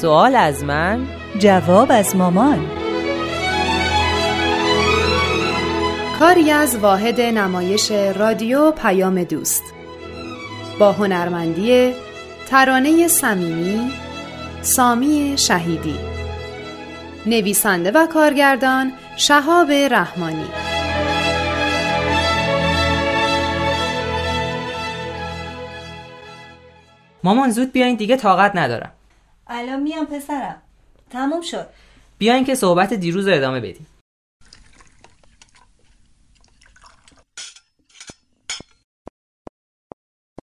سوال از من؟ جواب از مامان. کاری از واحد نمایش رادیو پیام دوست. با هنرمندی ترانه صمیمی سامی شهیدی. نویسنده و کارگردان شهاب رحمانی. مامان زود بیاین دیگه طاقت ندارم. الان میام پسرم. تموم شد. بیاین که صحبت دیروز رو ادامه بدیم.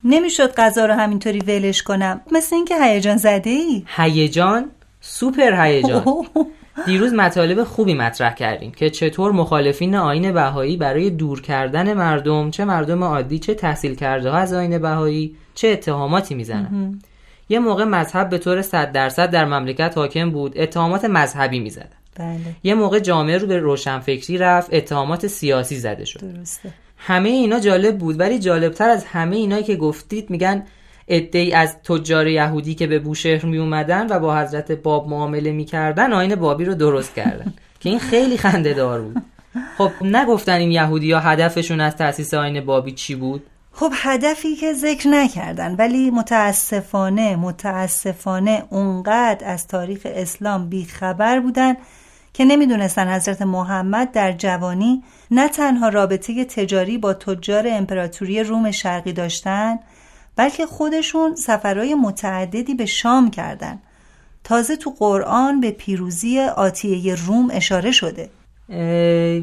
نمی‌شد غذا رو همینطوری ولش کنم. مثل اینکه هیجان زده ای هیجان؟ سوپر هیجان. دیروز مطالب خوبی مطرح کردیم که چطور مخالفین آین بهایی برای دور کردن مردم چه مردم عادی چه تحصیل کرده ها از آین بهایی چه اتهاماتی می‌زنن. یه موقع مذهب به طور صد درصد در مملکت حاکم بود. اتهامات مذهبی می‌زدن بله. یه موقع جامعه رو به روشنفکری رفت اتهامات سیاسی زده شد. درسته. همه اینا جالب بود ولی جالبتر از همه اینایی که گفتید میگن ای از تجار یهودی که به بوشهر می اومدن و با حضرت باب معامله می‌کردن آین بابی رو درست کردن. که این خیلی خنده دار بود. خب نگفتن این یهودی ها هدفشون از تأسیس آین بابی چی بود؟ خب هدفی که ذکر نکردن ولی متاسفانه متاسفانه اونقدر از تاریخ اسلام بیخبر بودن که نمی‌دونستن حضرت محمد در جوانی نه تنها رابطه تجاری با تجار امپراتوری روم شرقی داشتن بلکه خودشون سفرهای متعددی به شام کردن. تازه تو قرآن به پیروزی آتیه روم اشاره شده.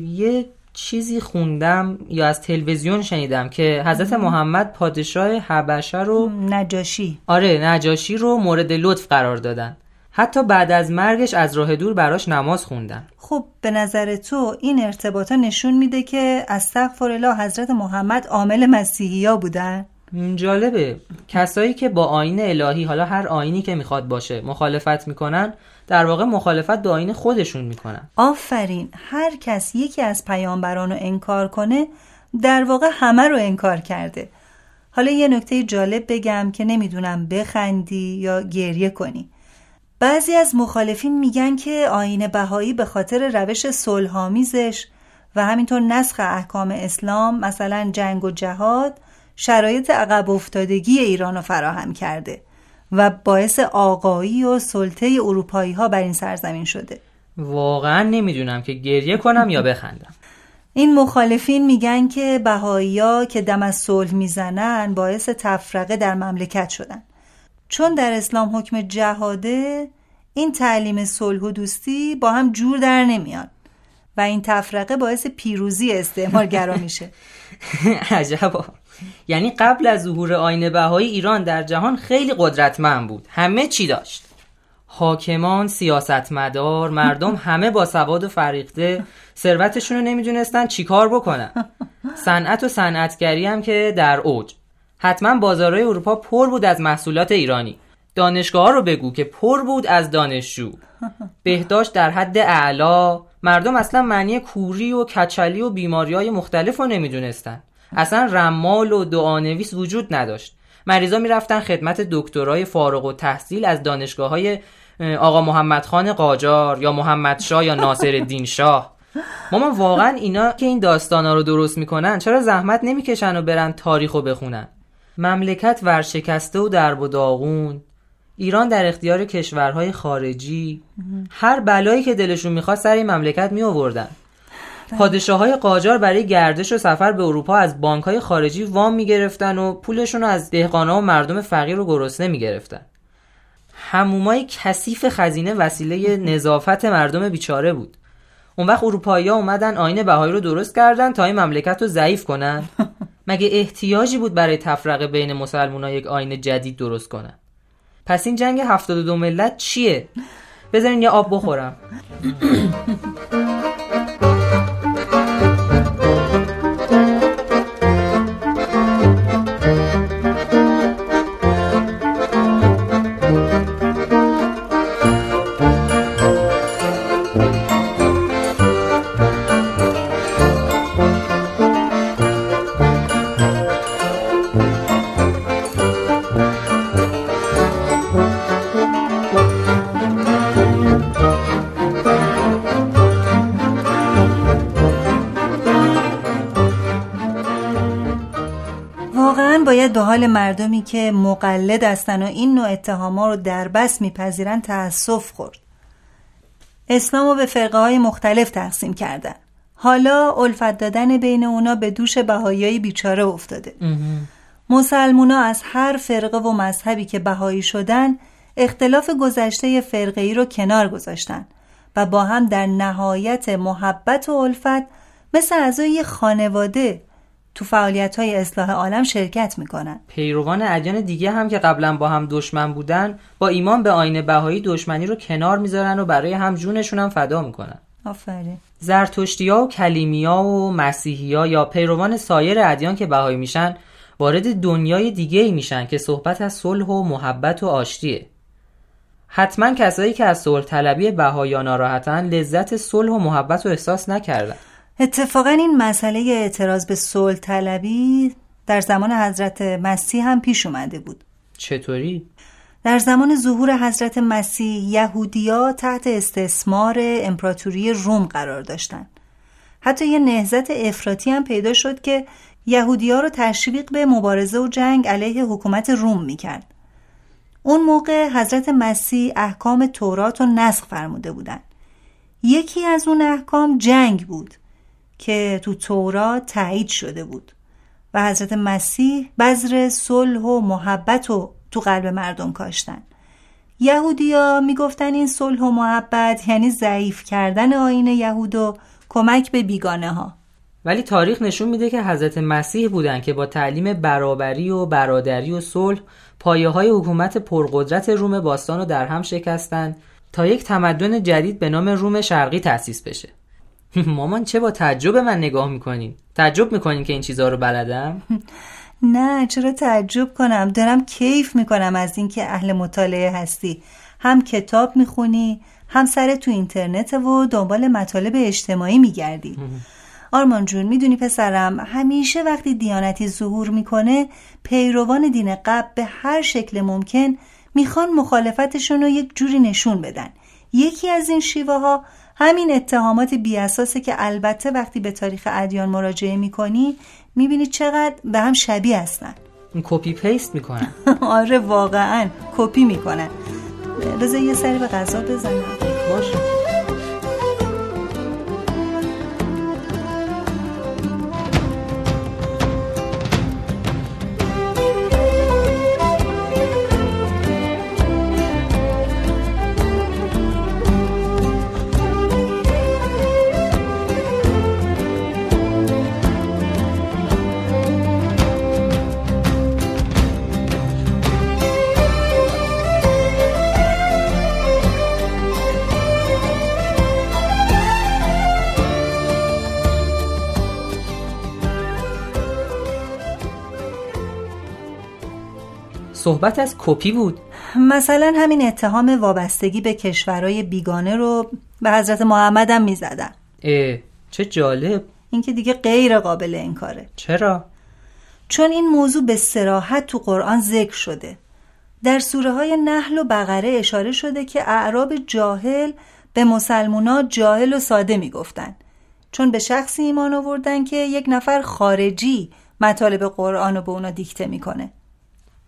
یه چیزی خوندم یا از تلویزیون شنیدم که حضرت محمد پادشاه حبشه رو نجاشی. آره نجاشی رو مورد لطف قرار دادن. حتی بعد از مرگش از راه دور براش نماز خوندن. خب به نظر تو این ارتباطا نشون میده که استغفر الله حضرت محمد عامل مسیحی ها بودن؟ جالبه. کسایی که با آین الهی حالا هر آینی که می‌خواد باشه مخالفت می‌کنن در واقع مخالفت با آین خودشون می‌کنن. آفرین. هر کس یکی از پیامبران رو انکار کنه در واقع همه رو انکار کرده. حالا یه نکته جالب بگم که نمی‌دونم بخندی یا گریه کنی. بعضی از مخالفین میگن که آین بهایی به خاطر روش صلحآمیزش و همینطور نسخ احکام اسلام مثلا جنگ و جهاد شرایط عقب افتادگی ایران رو فراهم کرده و باعث آقایی و سلطه اروپایی ها بر این سرزمین شده. واقعا نمی‌دونم که گریه کنم یا بخندم. این مخالفین میگن که بهایی ها که دم از صلح می‌زنن باعث تفرقه در مملکت شدن. چون در اسلام حکم جهاده این تعلیم صلح و دوستی با هم جور در نمیان و این تفرقه باعث پیروزی استعمارگرا میشه. عجبا. یعنی قبل از ظهور آین بهایی ایران در جهان خیلی قدرتمند بود. همه چی داشت. حاکمان سیاستمدار مردم همه با سواد و فریخته ثروتشون رو نمی‌دونستن چیکار بکنن. صنعت و صنعتگری هم که در اوج. حتما بازارهای اروپا پر بود از محصولات ایرانی. دانشگاه رو بگو که پر بود از دانشجو. بهداشت در حد اعلا مردم اصلا معنی کوری و کچلی و بیماری های مختلف رو نمی‌دونستن. اصلا رمال و دعانویس وجود نداشت. مریضا می‌رفتن خدمت دکترای فارغ و تحصیل از دانشگاه های آقا محمد خان قاجار یا محمد شاه یا ناصر الدین شاه. مامان واقعا اینا که این داستانا رو درست می‌کنن چرا زحمت نمی‌کشن و برن تاریخ رو بخونن؟ مملکت ورشکسته و درب و داغون. ایران در اختیار کشورهای خارجی. هر بلایی که دلشون می‌خواد سر این مملکت می آوردن پادشاه های قاجار برای گردش و سفر به اروپا از بانک های خارجی وام می‌گرفتن و پولشون رو از دهقانا و مردم فقیر و گرسنه می‌گرفتن. همومای کثیف خزینه وسیله نظافت مردم بیچاره بود. اون وقت اروپایی ها اومدن آین بهایی رو درست کردن تا این مملکت رو ضعیف کنن. مگه احتیاجی بود برای تفرقه بین مسلمان یک آین جدید درست کنن؟ پس این جنگ 72 ملت چیه؟ بذارین یه آب بخورم. واقعا باید به حال مردمی که مقلد هستن و این نوع اتهاما رو در بس میپذیرن تأسف خورد. اسلام رو به فرقه های مختلف تقسیم کردن. حالا الفت دادن بین اونا به دوش بهایی بیچاره افتاده. مسلمونا از هر فرقه و مذهبی که بهایی شدن اختلاف گذشته فرقه ای رو کنار گذاشتن و با هم در نهایت محبت و الفت مثل اعضای خانواده تو فعالیت های اصلاح عالم شرکت می‌کنن. پیروان ادیان دیگه هم که قبلا با هم دشمن بودن با ایمان به آین بهایی دشمنی رو کنار می‌ذارن و برای هم جونشون هم فدا می‌کنن. آفرین. زرتشتیا و کلیمیا و مسیحیا یا پیروان سایر ادیان که بهایی میشن وارد دنیای دیگه ای میشن که صحبت از صلح و محبت و آشتیه. حتما کسایی که از صلح طلبی بهایا ناراحتن لذت صلح و محبت رو احساس نکردن. اتفاقا این مسئله اعتراض به صلح طلبی در زمان حضرت مسیح هم پیش اومده بود چطوری؟ در زمان ظهور حضرت مسیح یهودیا تحت استثمار امپراتوری روم قرار داشتند. حتی یه نهزت افراطی هم پیدا شد که یهودیا رو تشویق به مبارزه و جنگ علیه حکومت روم می‌کرد. اون موقع حضرت مسیح احکام تورات رو نسخ فرموده بودند. یکی از اون احکام جنگ بود که تو تورات تایید شده بود و حضرت مسیح بذر صلح و محبت رو تو قلب مردم کاشتن. یهودیا می‌گفتن این صلح و محبت یعنی ضعیف کردن آین یهود و کمک به بیگانه ها ولی تاریخ نشون میده که حضرت مسیح بودن که با تعلیم برابری و برادری و صلح پایه های حکومت پرقدرت روم باستان رو در هم شکستند تا یک تمدن جدید به نام روم شرقی تأسیس بشه. مامان چه با تعجب من نگاه می‌کنین؟ تعجب می‌کنین که این چیزها رو بلدم؟ نه چرا تعجب کنم؟ دارم کیف می‌کنم از اینکه اهل مطالعه هستی. هم کتاب می‌خونی هم سر تو اینترنت و دنبال مطالب اجتماعی میگردی. آرمان جون می‌دونی پسرم همیشه وقتی دیانتی ظهور می‌کنه پیروان دین قبل به هر شکل ممکن می‌خوان مخالفتشون رو یک جوری نشون بدن. یکی از این شیوه ها همین اتهامات بیاساسه که البته وقتی به تاریخ ادیان مراجعه می‌کنی می‌بینی چقدر به هم شبیه هستن. copy paste می‌کنن. آره واقعا کپی می‌کنن. بذار یه سری به غذا بزنم. باشه. صحبت از کپی بود. مثلا همین اتهام وابستگی به کشورهای بیگانه رو به حضرت محمد هم می‌زدن. اه چه جالب. اینکه دیگه غیر قابل انکاره چرا؟ چون این موضوع به سراحت تو قرآن ذکر شده. در سوره های نحل و بقره اشاره شده که اعراب جاهل به مسلمونا جاهل و ساده می‌گفتن. چون به شخصی ایمان آوردن که یک نفر خارجی مطالب قرآن رو به اونا دیکته می‌کنه.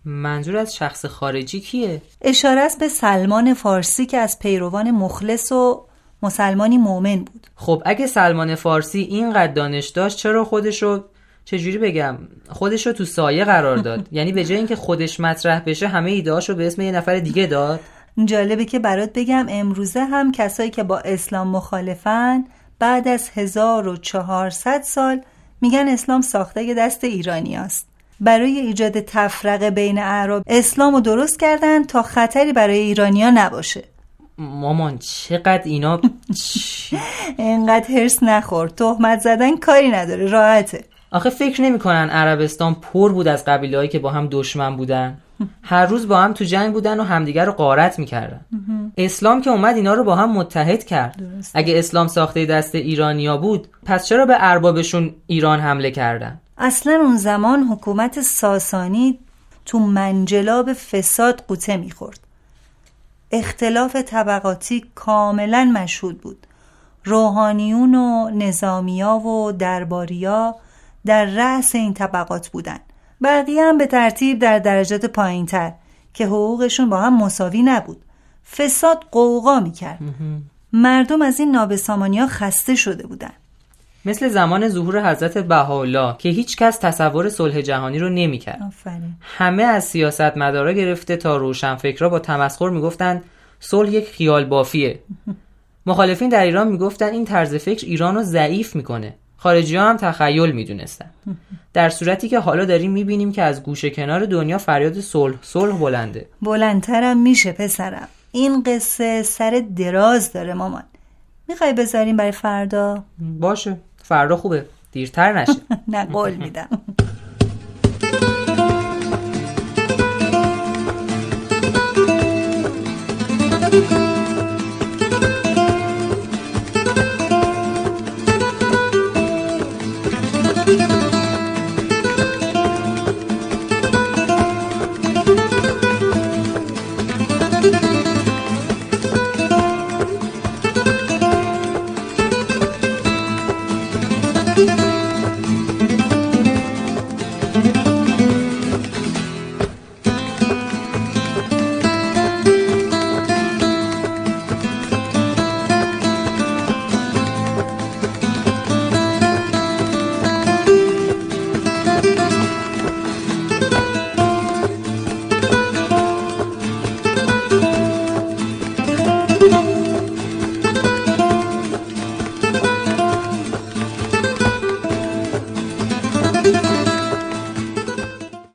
منظور از شخص خارجی کیه؟ اشاره است به سلمان فارسی که از پیروان مخلص و مسلمانی مؤمن بود خب اگه سلمان فارسی اینقدر دانش داشت چرا خودشو چجوری بگم خودش رو تو سایه قرار داد یعنی به جای اینکه خودش مطرح بشه همه ایدهاشو به اسم یه نفر دیگه داد جالبه که برات بگم امروزه هم کسایی که با اسلام مخالفن بعد از 1400 سال میگن اسلام ساخته دست ایرانی است. برای ایجاد تفرقه بین اعراب اسلام رو درست کردن تا خطری برای ایرانیا نباشه. مامان چقدر اینا اینقدر هرس نخور. تهمت زدن کاری نداره راحته. آخه فکر نمی‌کنن عربستان پر بود از قبیله که با هم دشمن بودن. هر روز با هم تو جنگ بودن و همدیگر رو قارت می‌کردن. اسلام که اومد اینا رو با هم متحد کرد. اگه اسلام ساخته دست ایرانیا بود پس چرا به اربابشون ایران حمله کردن؟ اصلا اون زمان حکومت ساسانی تو منجلاب فساد قوطه می‌خورد. اختلاف طبقاتی کاملا مشهود بود. روحانیون و نظامیا و درباریا در رأس این طبقات بودن. بقیه هم به ترتیب در درجات پایین تر که حقوقشون با هم مساوی نبود. فساد قوقا می‌کرد. مردم از این نابسامانی ها خسته شده بودن. مثل زمان ظهور حضرت بهاءالله که هیچ کس تصور صلح جهانی رو نمی‌کرد. همه از سیاست مدارا گرفته تا روشنفکرا با تمسخر می‌گفتند صلح یک خیال بافیه. مخالفین در ایران می‌گفتند این طرز فکر ایران رو ضعیف می‌کنه. خارجی ها هم تخیل می‌دونستن. در صورتی که حالا داریم می‌بینیم که از گوشه کنار دنیا فریاد صلح صلح بلنده. بلندترم میشه پسرم این قصه سر دراز داره مامان می‌خوای بذاریم برای فردا باشه فردا خوبه. دیرتر نشه. نه قول میدم.